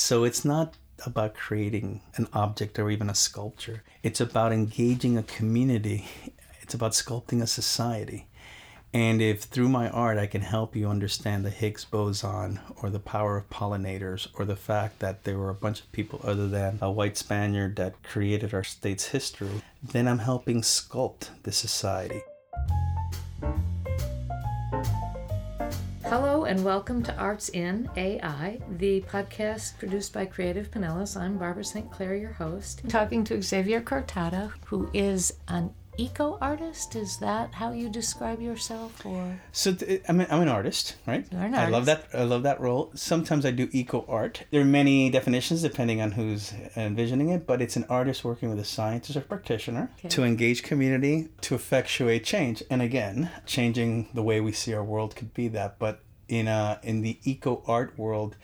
So it's not about creating an object or even a sculpture. It's about engaging a community. It's about sculpting a society. And if through my art I can help you understand the Higgs boson or the power of pollinators or the fact that there were a bunch of people other than a white Spaniard that created our state's history, then I'm helping sculpt the society. Hello and welcome to Arts in AI, the podcast produced by Creative Pinellas. I'm Barbara St. Clair, your host. Talking to Xavier Cortada, who is an eco artist. Is that how you describe yourself, or So th- I'm, a, I'm an artist, right? You're an I love that. I love that role. Sometimes I do eco art. There are many definitions depending on who's envisioning it, but it's an artist working with a scientist or practitioner Okay. to engage community to effectuate change. And again, changing the way we see our world could be that. But in uh in the eco art world.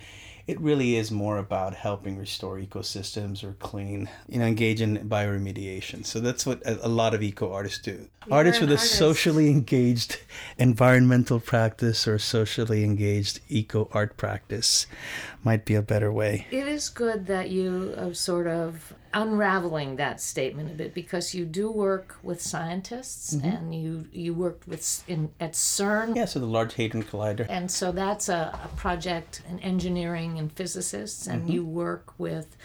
It really is more about helping restore ecosystems or clean, you know, engage in bioremediation. So that's what a, a lot of eco artists do. You're artists an with a socially engaged environmental practice or socially engaged eco art practice might be a better way. it is good that you are sort of unraveling that statement a bit because you do work with scientists mm-hmm. and you you worked with in at CERN Yeah, so the Large Hadron Collider. And so that's a, a project in engineering and physicists, and mm-hmm. you work with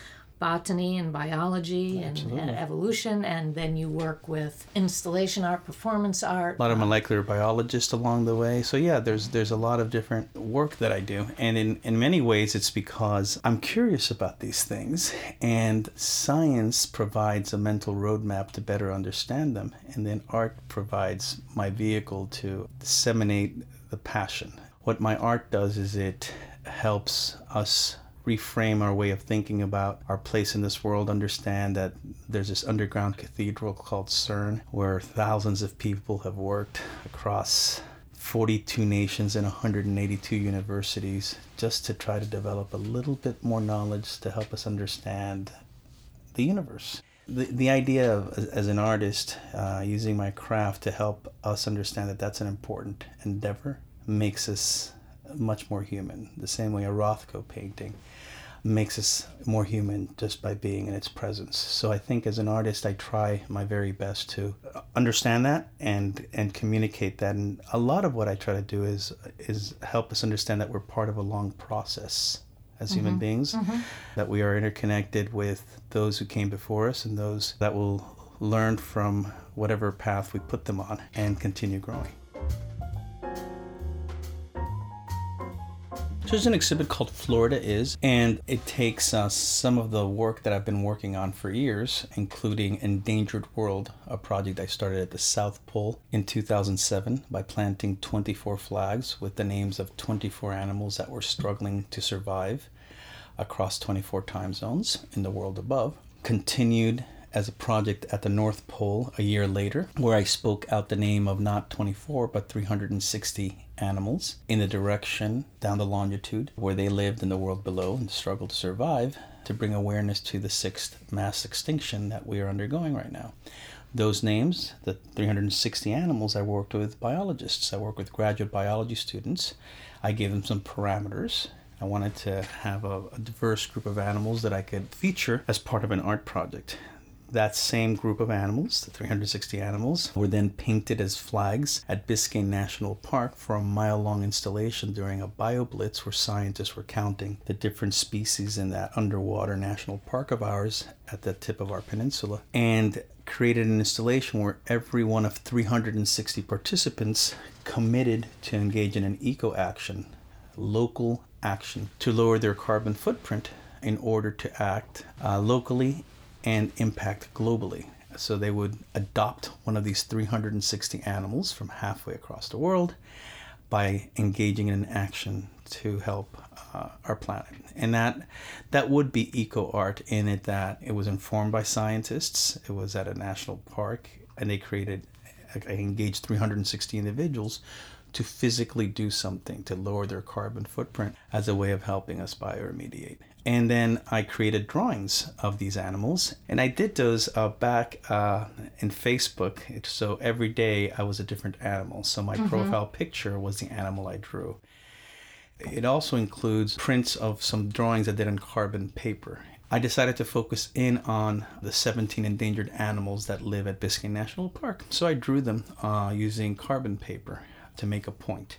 botany and biology and, and evolution, and then you work with installation art, performance art. A lot of molecular biologists along the way. So yeah, there's there's a lot of different work that I do. And in, in many ways it's because I'm curious about these things and science provides a mental roadmap to better understand them. And then art provides my vehicle to disseminate the passion. What my art does is it helps us reframe our way of thinking about our place in this world, understand that there's this underground cathedral called CERN where thousands of people have worked across 42 nations and 182 universities just to try to develop a little bit more knowledge to help us understand the universe. The, the idea of, as- an artist, uh, using my craft to help us understand that that's an important endeavor makes us much more human. The same way a Rothko painting makes us more human just by being in its presence. So I think as an artist, I try my very best to understand that and and communicate that. And a lot of what I try to do is is help us understand that we're part of a long process as mm-hmm. human beings, mm-hmm. that we are interconnected with those who came before us and those that will learn from whatever path we put them on and continue growing. There's an exhibit called Florida Is, and it takes uh, some of the work that I've been working on for years, including Endangered World, a project I started at the South Pole in 2007 by planting 24 flags with the names of 24 animals that were struggling to survive across 24 time zones in the world above. Continued as a project at the North Pole a year later, where I spoke out the name of not 24 but 360 animals in the direction down the longitude where they lived in the world below and struggled to survive to bring awareness to the sixth mass extinction that we are undergoing right now. Those names, the 360 animals, I worked with biologists. I worked with graduate biology students. I gave them some parameters I wanted to have a, a diverse group of animals that I could feature as part of an art project. That same group of animals, the 360 animals, were then painted as flags at Biscayne National Park for a mile long installation during a bioblitz where scientists were counting the different species in that underwater national park of ours at the tip of our peninsula and created an installation where every one of 360 participants committed to engage in an eco action local action to lower their carbon footprint in order to act uh, locally and impact globally. So they would adopt one of these 360 animals from halfway across the world by engaging in an action to help uh, our planet. And that that would be eco art in it that it was informed by scientists. It was at a national park, and they created, I engaged 360 individuals to physically do something to lower their carbon footprint as a way of helping us bioremediate. And then I created drawings of these animals, and I did those uh, back uh, in Facebook. So every day I was a different animal. So my profile picture was the animal I drew. It also includes prints of some drawings I did on carbon paper. I decided to focus in on the 17 endangered animals that live at Biscayne National Park. So I drew them uh, using carbon paper to make a point.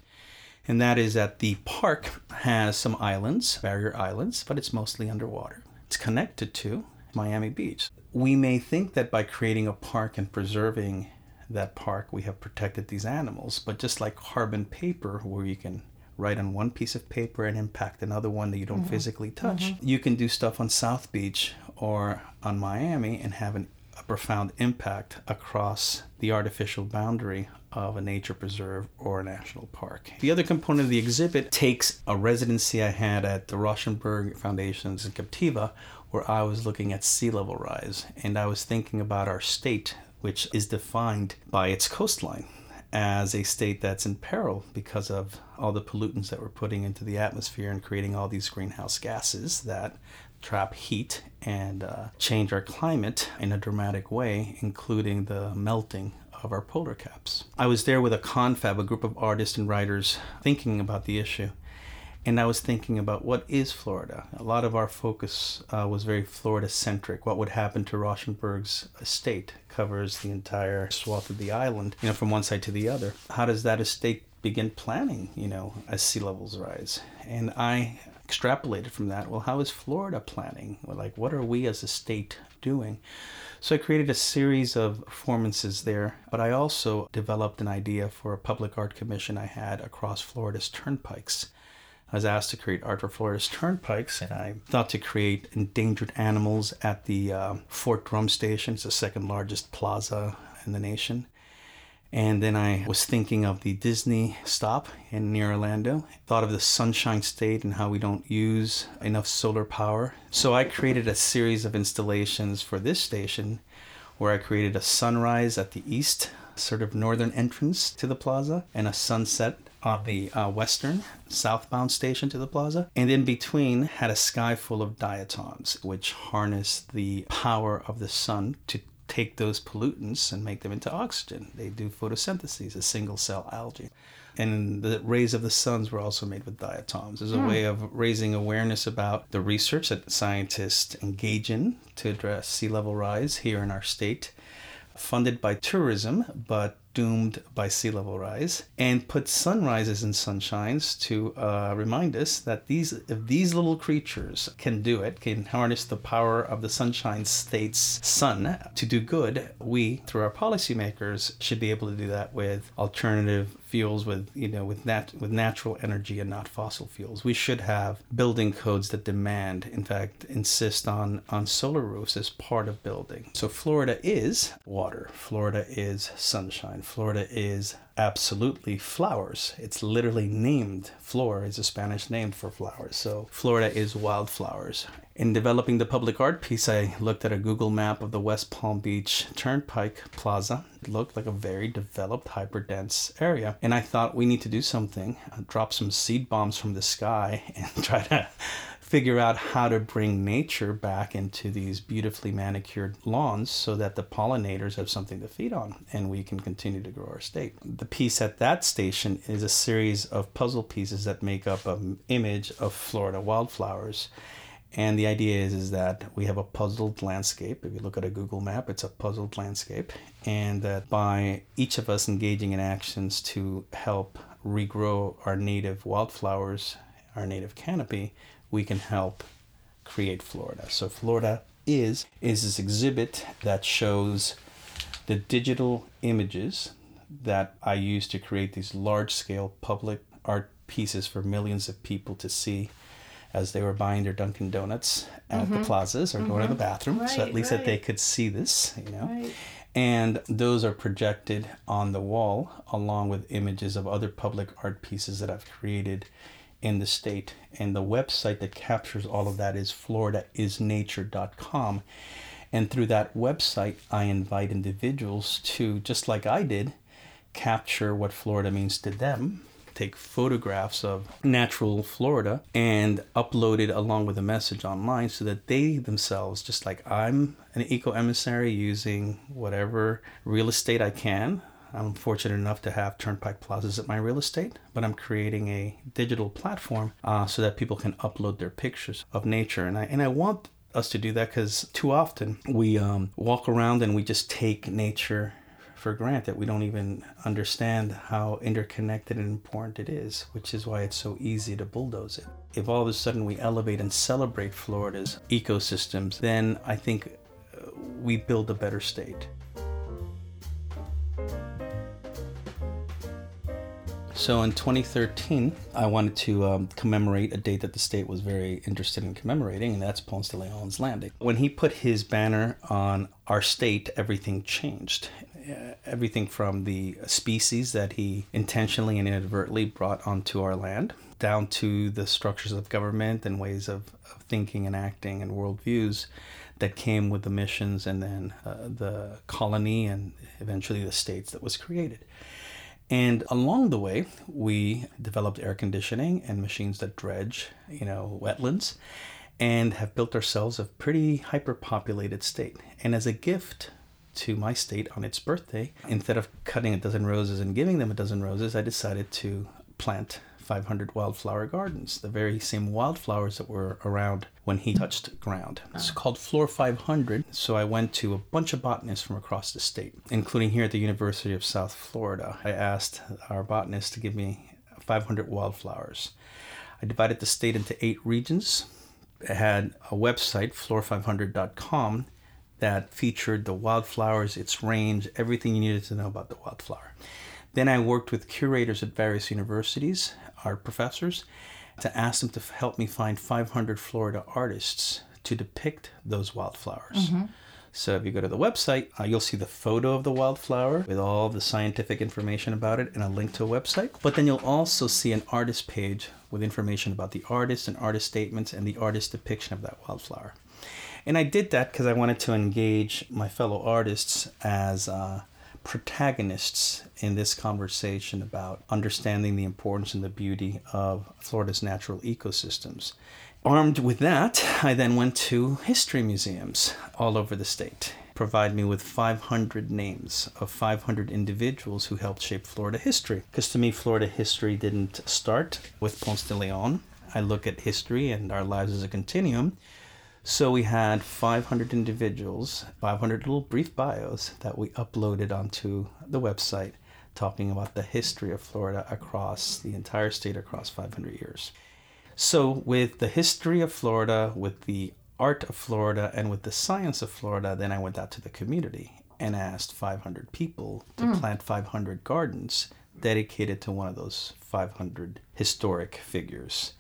And that is that the park has some islands, barrier islands, but it's mostly underwater. It's connected to Miami Beach. We may think that by creating a park and preserving that park, we have protected these animals, but just like carbon paper, where you can write on one piece of paper and impact another one that you don't mm-hmm. physically touch. Mm-hmm. You can do stuff on South Beach or on Miami and have an, a profound impact across the artificial boundary of a nature preserve or a national park. The other component of the exhibit takes a residency I had at the Rauschenberg Foundations in Captiva where I was looking at sea level rise and I was thinking about our state which is defined by its coastline as a state that's in peril because of all the pollutants that we're putting into the atmosphere and creating all these greenhouse gases that trap heat and uh, change our climate in a dramatic way, including the melting of our polar caps. I was there with a confab, a group of artists and writers, thinking about the issue. And I was thinking about what is Florida. A lot of our focus uh, was very Florida centric. What would happen to Rauschenberg's estate covers the entire swath of the island, you know, from one side to the other. How does that estate begin planning, you know, as sea levels rise? And I extrapolated from that. Well, how is Florida planning? Like, what are we as a state doing? So I created a series of performances there, but I also developed an idea for a public art commission I had across Florida's turnpikes. I was asked to create art for Florida's turnpikes, and I thought to create endangered animals at the uh, Fort Drum Station. It's the second largest plaza in the nation. And then I was thinking of the Disney stop in near Orlando. Thought of the Sunshine State and how we don't use enough solar power. So I created a series of installations for this station where I created a sunrise at the east, sort of northern entrance to the plaza, and a sunset on the uh, western southbound station to the plaza. And in between had a sky full of diatoms, which harness the power of the sun to take those pollutants and make them into oxygen. They do photosynthesis, a single cell algae. And the rays of the suns were also made with diatoms as a mm. way of raising awareness about the research that scientists engage in to address sea level rise here in our state, funded by tourism, but doomed by sea level rise and put sunrises and sunshines to uh, remind us that these if these little creatures can do it can harness the power of the sunshine state's sun to do good we through our policymakers should be able to do that with alternative fuels with you know with nat- with natural energy and not fossil fuels. We should have building codes that demand, in fact, insist on on solar roofs as part of building. So Florida is water. Florida is sunshine. Florida is absolutely flowers. It's literally named. Flor is a Spanish name for flowers. So Florida is wildflowers. In developing the public art piece, I looked at a Google map of the West Palm Beach Turnpike Plaza. It looked like a very developed, hyper-dense area. And I thought we need to do something, uh, drop some seed bombs from the sky and try to figure out how to bring nature back into these beautifully manicured lawns so that the pollinators have something to feed on and we can continue to grow our state. The piece at that station is a series of puzzle pieces that make up an image of Florida wildflowers. And the idea is, is that we have a puzzled landscape. If you look at a Google map, it's a puzzled landscape. And that by each of us engaging in actions to help regrow our native wildflowers, our native canopy, we can help create Florida. So Florida is is this exhibit that shows the digital images that I use to create these large scale public art pieces for millions of people to see as they were buying their Dunkin' Donuts at mm-hmm. the plazas or mm-hmm. going to the mm-hmm. bathroom. Right, so at least right. that they could see this, you know. Right. And those are projected on the wall along with images of other public art pieces that I've created in the state. And the website that captures all of that is floridaisnature.com. And through that website, I invite individuals to, just like I did, capture what Florida means to them, take photographs of natural Florida, and upload it along with a message online so that they themselves, just like I'm an eco emissary using whatever real estate I can I'm fortunate enough to have turnpike plazas at my real estate, but I'm creating a digital platform uh, so that people can upload their pictures of nature. And I, and I want us to do that because too often we um, walk around and we just take nature for granted. We don't even understand how interconnected and important it is, which is why it's so easy to bulldoze it. If all of a sudden we elevate and celebrate Florida's ecosystems, then I think uh, we build a better state. So in 2013, I wanted to um, commemorate a date that the state was very interested in commemorating, and that's Ponce de Leon's landing. When he put his banner on our state, everything changed. Uh, everything from the species that he intentionally and inadvertently brought onto our land, down to the structures of government and ways of, of thinking and acting and worldviews that came with the missions and then uh, the colony and eventually the states that was created. And along the way, we developed air conditioning and machines that dredge, you know, wetlands, and have built ourselves a pretty hyper-populated state. And as a gift to my state on its birthday, instead of cutting a dozen roses and giving them a dozen roses, I decided to plant 500 wildflower gardens, the very same wildflowers that were around when he touched ground. It's ah. called Flor 500. So I went to a bunch of botanists from across the state, including here at the University of South Florida. I asked our botanist to give me 500 wildflowers. I divided the state into eight regions. I had a website, flor500.com, that featured the wildflowers, its range, everything you needed to know about the wildflower. Then I worked with curators at various universities, art professors, to ask them to help me find 500 Florida artists to depict those wildflowers. Mm-hmm. So if you go to the website, uh, you'll see the photo of the wildflower with all the scientific information about it and a link to a website. But then you'll also see an artist page with information about the artist and artist statements and the artist depiction of that wildflower. And I did that because I wanted to engage my fellow artists as uh, protagonists in this conversation about understanding the importance and the beauty of Florida's natural ecosystems. Armed with that, I then went to history museums all over the state. Provide me with 500 names of 500 individuals who helped shape Florida history. Because to me, Florida history didn't start with Ponce de Leon. I look at history and our lives as a continuum. So we had 500 individuals, 500 little brief bios that we uploaded onto the website talking about the history of Florida across the entire state across 500 years. So, with the history of Florida, with the art of Florida, and with the science of Florida, then I went out to the community and asked 500 people to mm. plant 500 gardens dedicated to one of those 500 historic figures.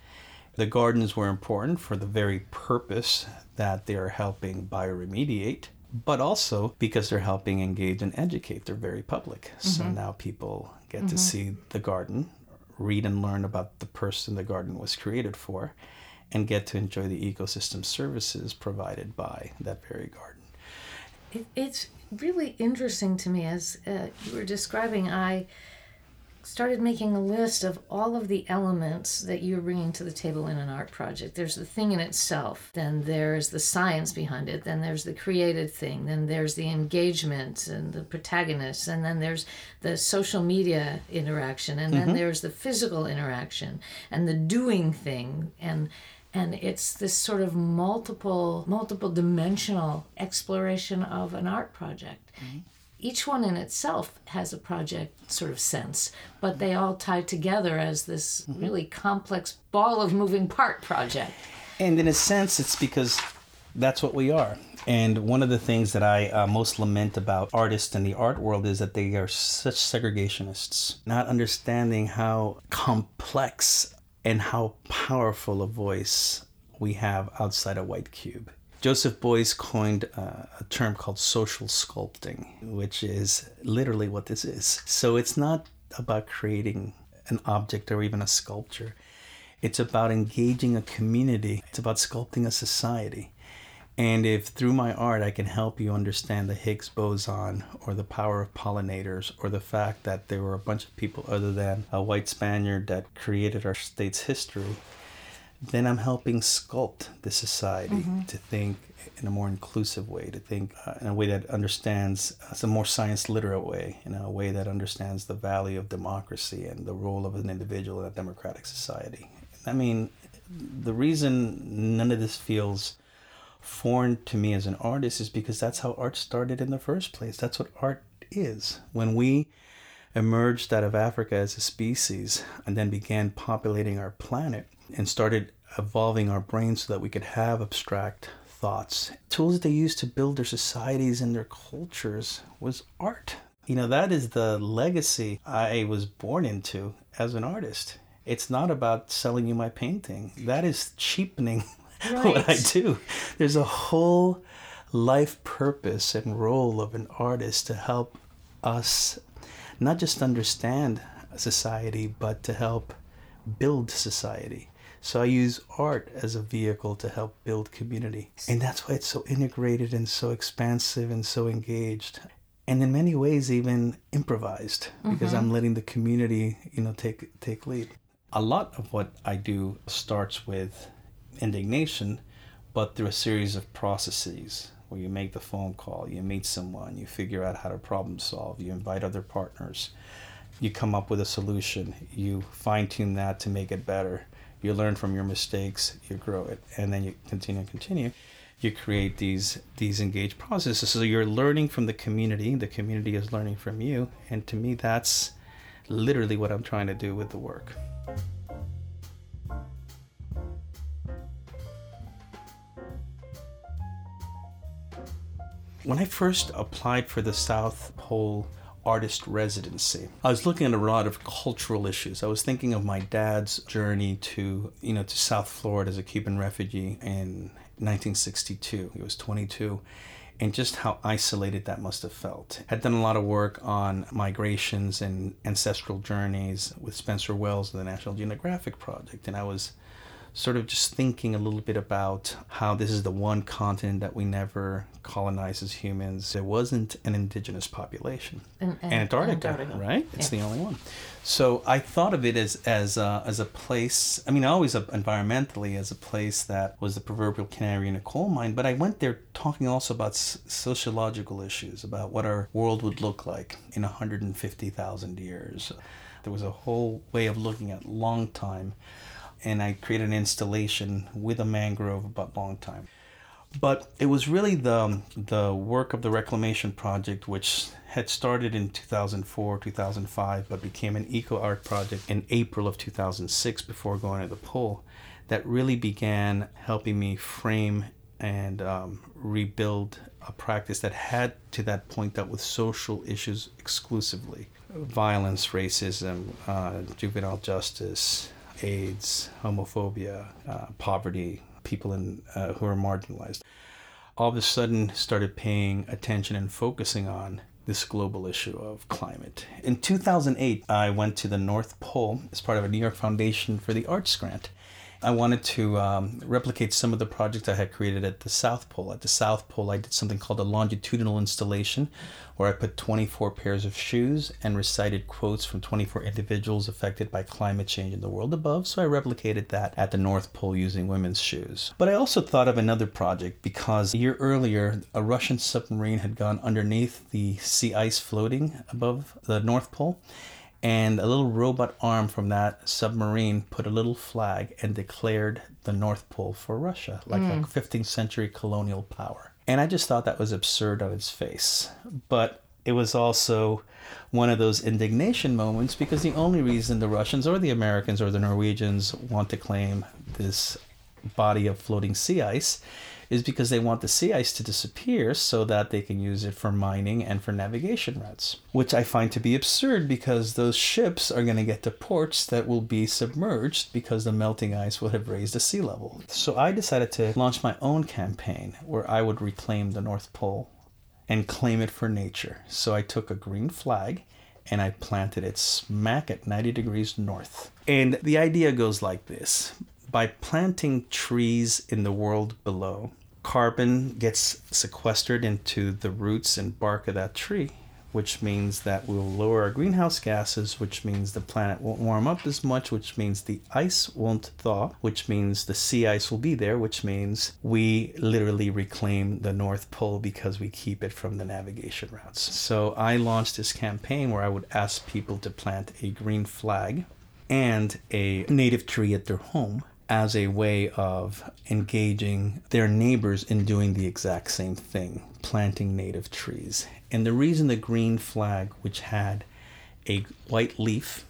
The gardens were important for the very purpose that they're helping bioremediate, but also because they're helping engage and educate their very public. Mm-hmm. So now people get mm-hmm. to see the garden, read and learn about the person the garden was created for, and get to enjoy the ecosystem services provided by that very garden. It's really interesting to me as uh, you were describing. I started making a list of all of the elements that you're bringing to the table in an art project. There's the thing in itself, then there's the science behind it, then there's the created thing, then there's the engagement and the protagonists, and then there's the social media interaction, and mm-hmm. then there's the physical interaction and the doing thing and and it's this sort of multiple multiple dimensional exploration of an art project mm-hmm each one in itself has a project sort of sense, but they all tie together as this mm-hmm. really complex ball of moving part project. And in a sense, it's because that's what we are. And one of the things that I uh, most lament about artists in the art world is that they are such segregationists, not understanding how complex and how powerful a voice we have outside a white cube. Joseph Beuys coined uh, a term called social sculpting, which is literally what this is. So it's not about creating an object or even a sculpture. It's about engaging a community. It's about sculpting a society. And if through my art I can help you understand the Higgs boson or the power of pollinators or the fact that there were a bunch of people other than a white Spaniard that created our state's history, then I'm helping sculpt the society mm-hmm. to think in a more inclusive way, to think uh, in a way that understands uh, a more science literate way, in a way that understands the value of democracy and the role of an individual in a democratic society. I mean, the reason none of this feels foreign to me as an artist is because that's how art started in the first place. That's what art is. When we emerged out of Africa as a species and then began populating our planet and started evolving our brains so that we could have abstract thoughts. Tools they used to build their societies and their cultures was art. You know, that is the legacy I was born into as an artist. It's not about selling you my painting. That is cheapening right. what I do. There's a whole life purpose and role of an artist to help us not just understand society, but to help build society. So I use art as a vehicle to help build community. And that's why it's so integrated and so expansive and so engaged. And in many ways even improvised because mm-hmm. I'm letting the community, you know, take take lead. A lot of what I do starts with indignation, but through a series of processes where you make the phone call, you meet someone, you figure out how to problem solve, you invite other partners, you come up with a solution, you fine tune that to make it better you learn from your mistakes, you grow it, and then you continue and continue. You create these these engaged processes. So you're learning from the community. The community is learning from you, and to me, that's literally what I'm trying to do with the work. When I first applied for the South Pole artist residency. I was looking at a lot of cultural issues. I was thinking of my dad's journey to, you know, to South Florida as a Cuban refugee in 1962. He was 22 and just how isolated that must have felt. Had done a lot of work on migrations and ancestral journeys with Spencer Wells of the National Geographic Project and I was sort of just thinking a little bit about how this is the one continent that we never colonized as humans. There wasn't an indigenous population. And, and, Antarctica, Antarctica, right? It's yeah. the only one. So I thought of it as as a, as a place. I mean, always environmentally as a place that was the proverbial canary in a coal mine. But I went there talking also about sociological issues, about what our world would look like in 150,000 years. There was a whole way of looking at long time and I created an installation with a mangrove about long time. But it was really the the work of the reclamation project, which had started in 2004, 2005, but became an eco art project in April of 2006 before going to the pole, that really began helping me frame and um, rebuild a practice that had to that point dealt with social issues exclusively violence, racism, uh, juvenile justice, AIDS, homophobia, uh, poverty, people in, uh, who are marginalized, all of a sudden started paying attention and focusing on this global issue of climate. In 2008, I went to the North Pole as part of a New York Foundation for the Arts grant. I wanted to um, replicate some of the projects I had created at the South Pole. At the South Pole, I did something called a longitudinal installation where I put 24 pairs of shoes and recited quotes from 24 individuals affected by climate change in the world above. So I replicated that at the North Pole using women's shoes. But I also thought of another project because a year earlier, a Russian submarine had gone underneath the sea ice floating above the North Pole and a little robot arm from that submarine put a little flag and declared the North Pole for Russia, like mm. a 15th century colonial power. And I just thought that was absurd on its face. But it was also one of those indignation moments because the only reason the Russians or the Americans or the Norwegians want to claim this body of floating sea ice is because they want the sea ice to disappear so that they can use it for mining and for navigation routes, which I find to be absurd because those ships are going to get to ports that will be submerged because the melting ice would have raised the sea level. So I decided to launch my own campaign where I would reclaim the North Pole and claim it for nature. So I took a green flag and I planted it smack at 90 degrees north. And the idea goes like this by planting trees in the world below, carbon gets sequestered into the roots and bark of that tree, which means that we'll lower our greenhouse gases, which means the planet won't warm up as much, which means the ice won't thaw, which means the sea ice will be there, which means we literally reclaim the North Pole because we keep it from the navigation routes. So I launched this campaign where I would ask people to plant a green flag and a native tree at their home as a way of engaging their neighbors in doing the exact same thing, planting native trees. And the reason the green flag, which had a white leaf,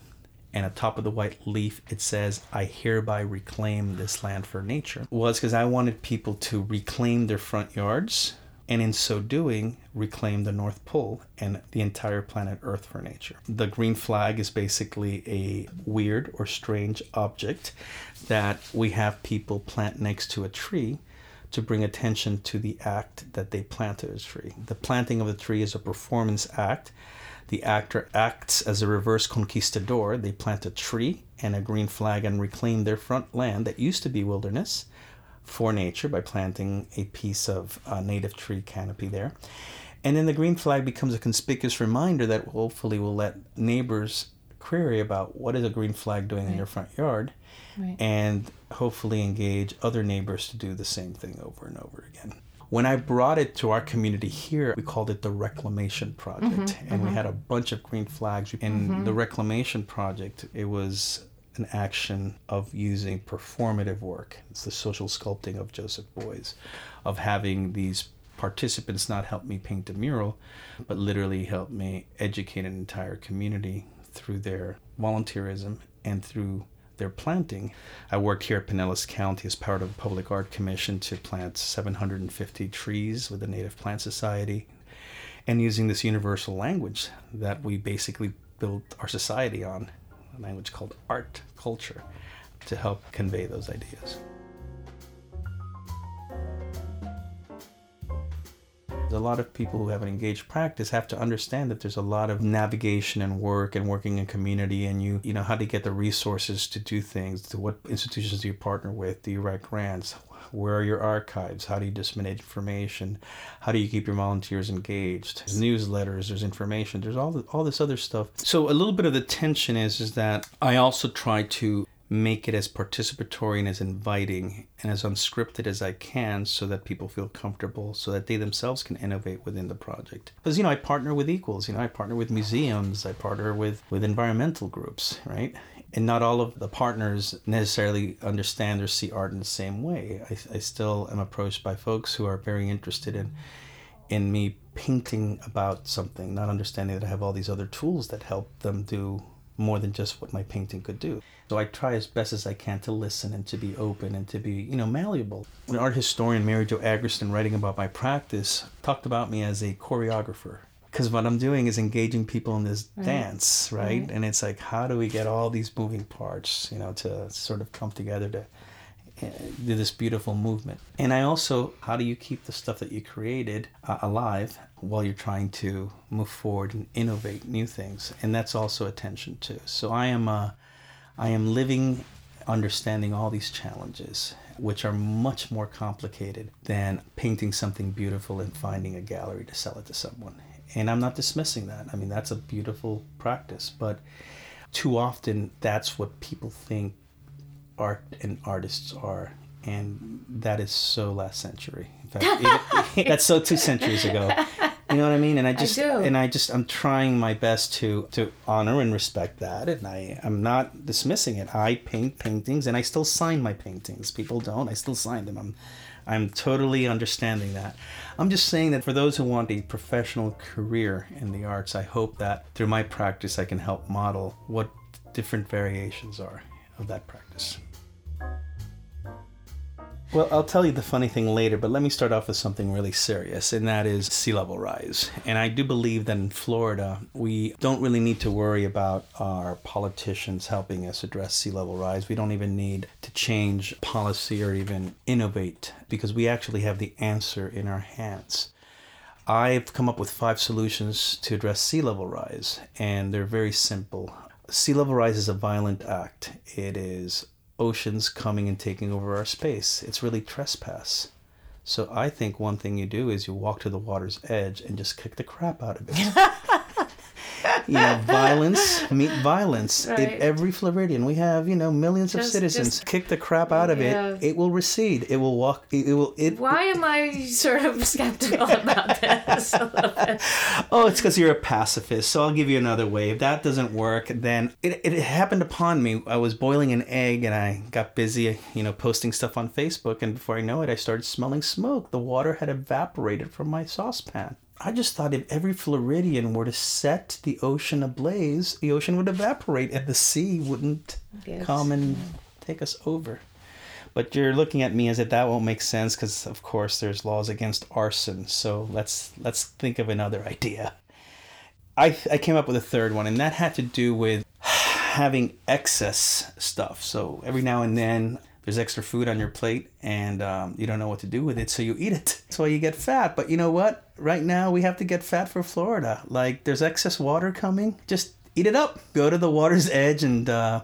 and atop of the white leaf it says, I hereby reclaim this land for nature, was because I wanted people to reclaim their front yards and in so doing, reclaim the North Pole and the entire planet Earth for nature. The green flag is basically a weird or strange object that we have people plant next to a tree to bring attention to the act that they planted a tree. The planting of the tree is a performance act. The actor acts as a reverse conquistador. They plant a tree and a green flag and reclaim their front land that used to be wilderness for nature by planting a piece of uh, native tree canopy there. And then the green flag becomes a conspicuous reminder that hopefully will let neighbors query about what is a green flag doing right. in your front yard right. and hopefully engage other neighbors to do the same thing over and over again. When I brought it to our community here, we called it the Reclamation Project. Mm-hmm, and mm-hmm. we had a bunch of green flags. In mm-hmm. the Reclamation Project, it was an action of using performative work. It's the social sculpting of Joseph Beuys, of having these participants not help me paint a mural, but literally help me educate an entire community through their volunteerism and through their planting. I worked here at Pinellas County as part of a public art commission to plant 750 trees with the Native Plant Society and using this universal language that we basically built our society on a language called art culture to help convey those ideas. A lot of people who have an engaged practice have to understand that there's a lot of navigation and work and working in community and you you know how to get the resources to do things to what institutions do you partner with do you write grants where are your archives? How do you disseminate information? How do you keep your volunteers engaged? There's newsletters, there's information, there's all the, all this other stuff. So a little bit of the tension is is that I also try to make it as participatory and as inviting and as unscripted as I can so that people feel comfortable so that they themselves can innovate within the project. Because you know, I partner with equals, you know, I partner with museums, I partner with with environmental groups, right? And not all of the partners necessarily understand or see art in the same way. I, I still am approached by folks who are very interested in in me painting about something, not understanding that I have all these other tools that help them do more than just what my painting could do. So I try as best as I can to listen and to be open and to be, you know, malleable. An art historian, Mary Jo Aagerstoun, writing about my practice, talked about me as a choreographer because what I'm doing is engaging people in this right. dance, right? right? And it's like, how do we get all these moving parts, you know, to sort of come together to uh, do this beautiful movement? And I also, how do you keep the stuff that you created uh, alive while you're trying to move forward and innovate new things? And that's also attention too. So I am, uh, I am living, understanding all these challenges which are much more complicated than painting something beautiful and finding a gallery to sell it to someone and I'm not dismissing that. I mean, that's a beautiful practice, but too often that's what people think art and artists are. And that is so last century. In fact, it, that's so two centuries ago. You know what I mean? And I just I and I just I'm trying my best to to honor and respect that and I I'm not dismissing it. I paint paintings and I still sign my paintings. People don't. I still sign them. I'm I'm totally understanding that. I'm just saying that for those who want a professional career in the arts, I hope that through my practice I can help model what different variations are of that practice. Well, I'll tell you the funny thing later, but let me start off with something really serious, and that is sea level rise. And I do believe that in Florida, we don't really need to worry about our politicians helping us address sea level rise. We don't even need to change policy or even innovate because we actually have the answer in our hands. I've come up with five solutions to address sea level rise, and they're very simple. Sea level rise is a violent act. It is oceans coming and taking over our space. It's really trespass. So I think one thing you do is you walk to the water's edge and just kick the crap out of it. you know, violence meet violence. Right. In every Floridian, we have you know millions of citizens. just- Kick the crap out of Yeah. it. It will recede. It will walk. It, will. It. Why am I sort of skeptical about this a little bit? Oh, it's because you're a pacifist. So I'll give you another way. If that doesn't work, then it, it happened upon me. I was boiling an egg and I got busy, you know, posting stuff on Facebook. And before I know it, I started smelling smoke. The water had evaporated from my saucepan. I just thought if every Floridian were to set the ocean ablaze, the ocean would evaporate and the sea wouldn't Yes. come and take us over. But you're looking at me as if that won't make sense because, of course, there's laws against arson. So let's let's think of another idea. I I came up with a third one, and that had to do with having excess stuff. So every now and then there's extra food on your plate, and um, you don't know what to do with it, so you eat it. That's why you get fat. But you know what? Right now we have to get fat for Florida. Like there's excess water coming, just eat it up. Go to the water's edge and. Uh,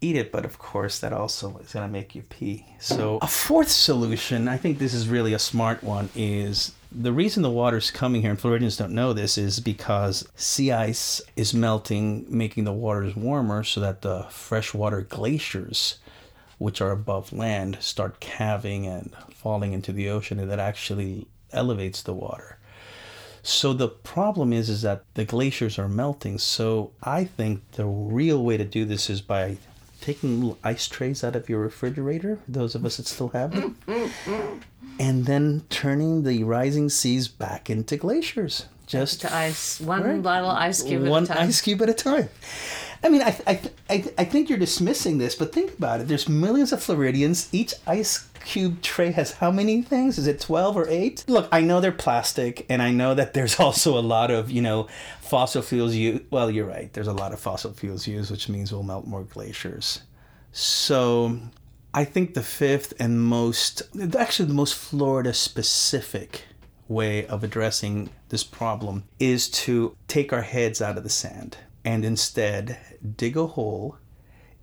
eat it, but of course that also is going to make you pee. So a fourth solution, I think this is really a smart one, is the reason the water's coming here, and Floridians don't know this, is because sea ice is melting, making the waters warmer, so that the freshwater glaciers, which are above land, start calving and falling into the ocean, and that actually elevates the water. So the problem is is that the glaciers are melting. So I think the real way to do this is by taking little ice trays out of your refrigerator, those of us that still have them, and then turning the rising seas back into glaciers. Just To ice, one Right. little ice cube one at a time. One ice cube at a time. I mean, I, I, I, I think you're dismissing this, but think about it. There's millions of Floridians. Each ice cube tray has how many things? Is it 12 or 8? Look, I know they're plastic, and I know that there's also a lot of, you know, fossil fuels used. Well, you're right. There's a lot of fossil fuels used, which means we'll melt more glaciers. So I think the fifth and most, actually, the most Florida specific way of addressing this problem is to take our heads out of the sand and instead dig a hole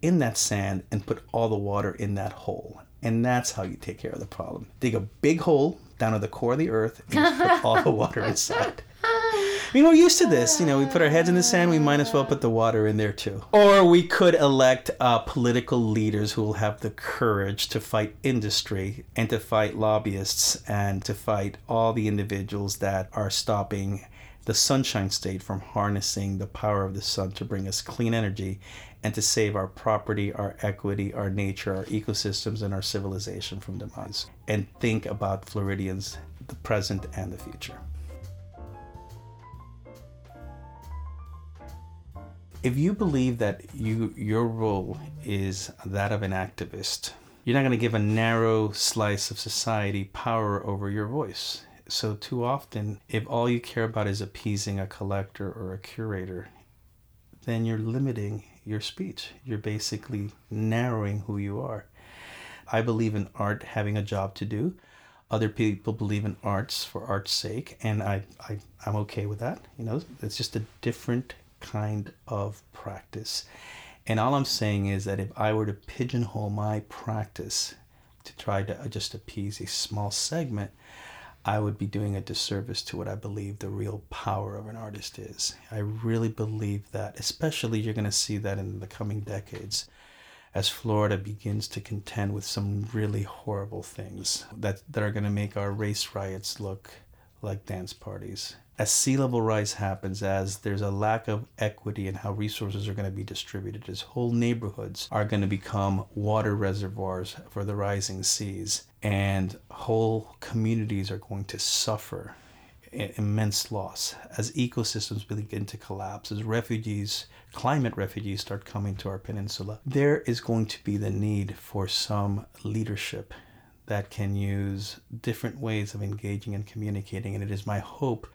in that sand and put all the water in that hole. And that's how you take care of the problem. Dig a big hole down to the core of the earth and put all the water inside. I mean, we're used to this. You know, we put our heads in the sand, we might as well put the water in there too. Or we could elect uh, political leaders who will have the courage to fight industry and to fight lobbyists and to fight all the individuals that are stopping the Sunshine State from harnessing the power of the sun to bring us clean energy and to save our property, our equity, our nature, our ecosystems, and our civilization from demise. And think about Floridians, the present and the future. if you believe that you your role is that of an activist, you're not going to give a narrow slice of society power over your voice. So too often, if all you care about is appeasing a collector or a curator, then you're limiting your speech. You're basically narrowing who you are. I believe in art having a job to do. Other people believe in arts for art's sake, and I, I I'm okay with that. You know, it's just a different kind of practice. And all I'm saying is that if I were to pigeonhole my practice to try to just appease a small segment, I would be doing a disservice to what I believe the real power of an artist is. I really believe that, especially you're going to see that in the coming decades as Florida begins to contend with some really horrible things that, that are going to make our race riots look like dance parties. As sea level rise happens, as there's a lack of equity in how resources are going to be distributed, as whole neighborhoods are going to become water reservoirs for the rising seas, and whole communities are going to suffer immense loss as ecosystems begin to collapse, as refugees, climate refugees, start coming to our peninsula. There is going to be the need for some leadership that can use different ways of engaging and communicating. And it is my hope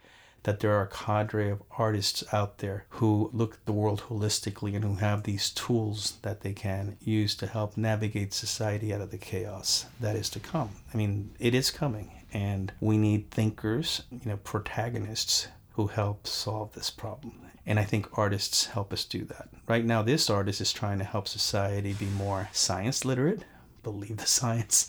that there are a cadre of artists out there who look at the world holistically and who have these tools that they can use to help navigate society out of the chaos that is to come. I mean, it is coming, and we need thinkers, you know, protagonists who help solve this problem. And I think artists help us do that. Right now, this artist is trying to help society be more science literate, believe the science,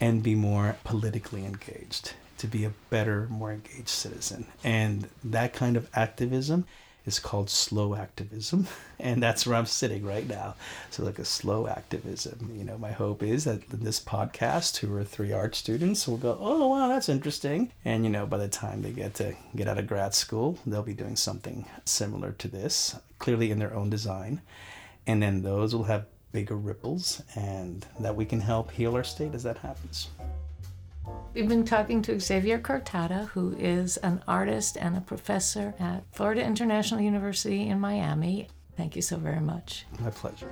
and be more politically engaged, to be a better, more engaged citizen. And that kind of activism is called slow activism. And that's where I'm sitting right now. So, like a slow activism. You know, my hope is that this podcast, two or three art students, will go, oh, wow, that's interesting. And, you know, by the time they get to get out of grad school, they'll be doing something similar to this, clearly in their own design. And then those will have bigger ripples and that we can help heal our state as that happens. We've been talking to Xavier Cortada, who is an artist and a professor at Florida International University in Miami. Thank you so very much. My pleasure.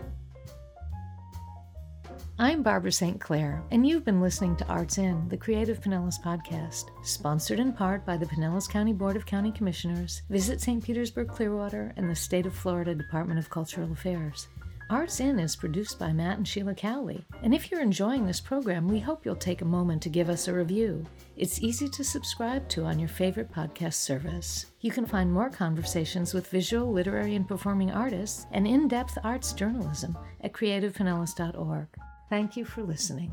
I'm Barbara St. Clair, and you've been listening to Arts In, the Creative Pinellas podcast, sponsored in part by the Pinellas County Board of County Commissioners, Visit St. Petersburg Clearwater, and the State of Florida Department of Cultural Affairs. Arts In is produced by Matt and Sheila Cowley, and if you're enjoying this program, we hope you'll take a moment to give us a review. It's easy to subscribe to on your favorite podcast service. You can find more conversations with visual, literary, and performing artists and in depth arts journalism at creativepinellas.org. Thank you for listening.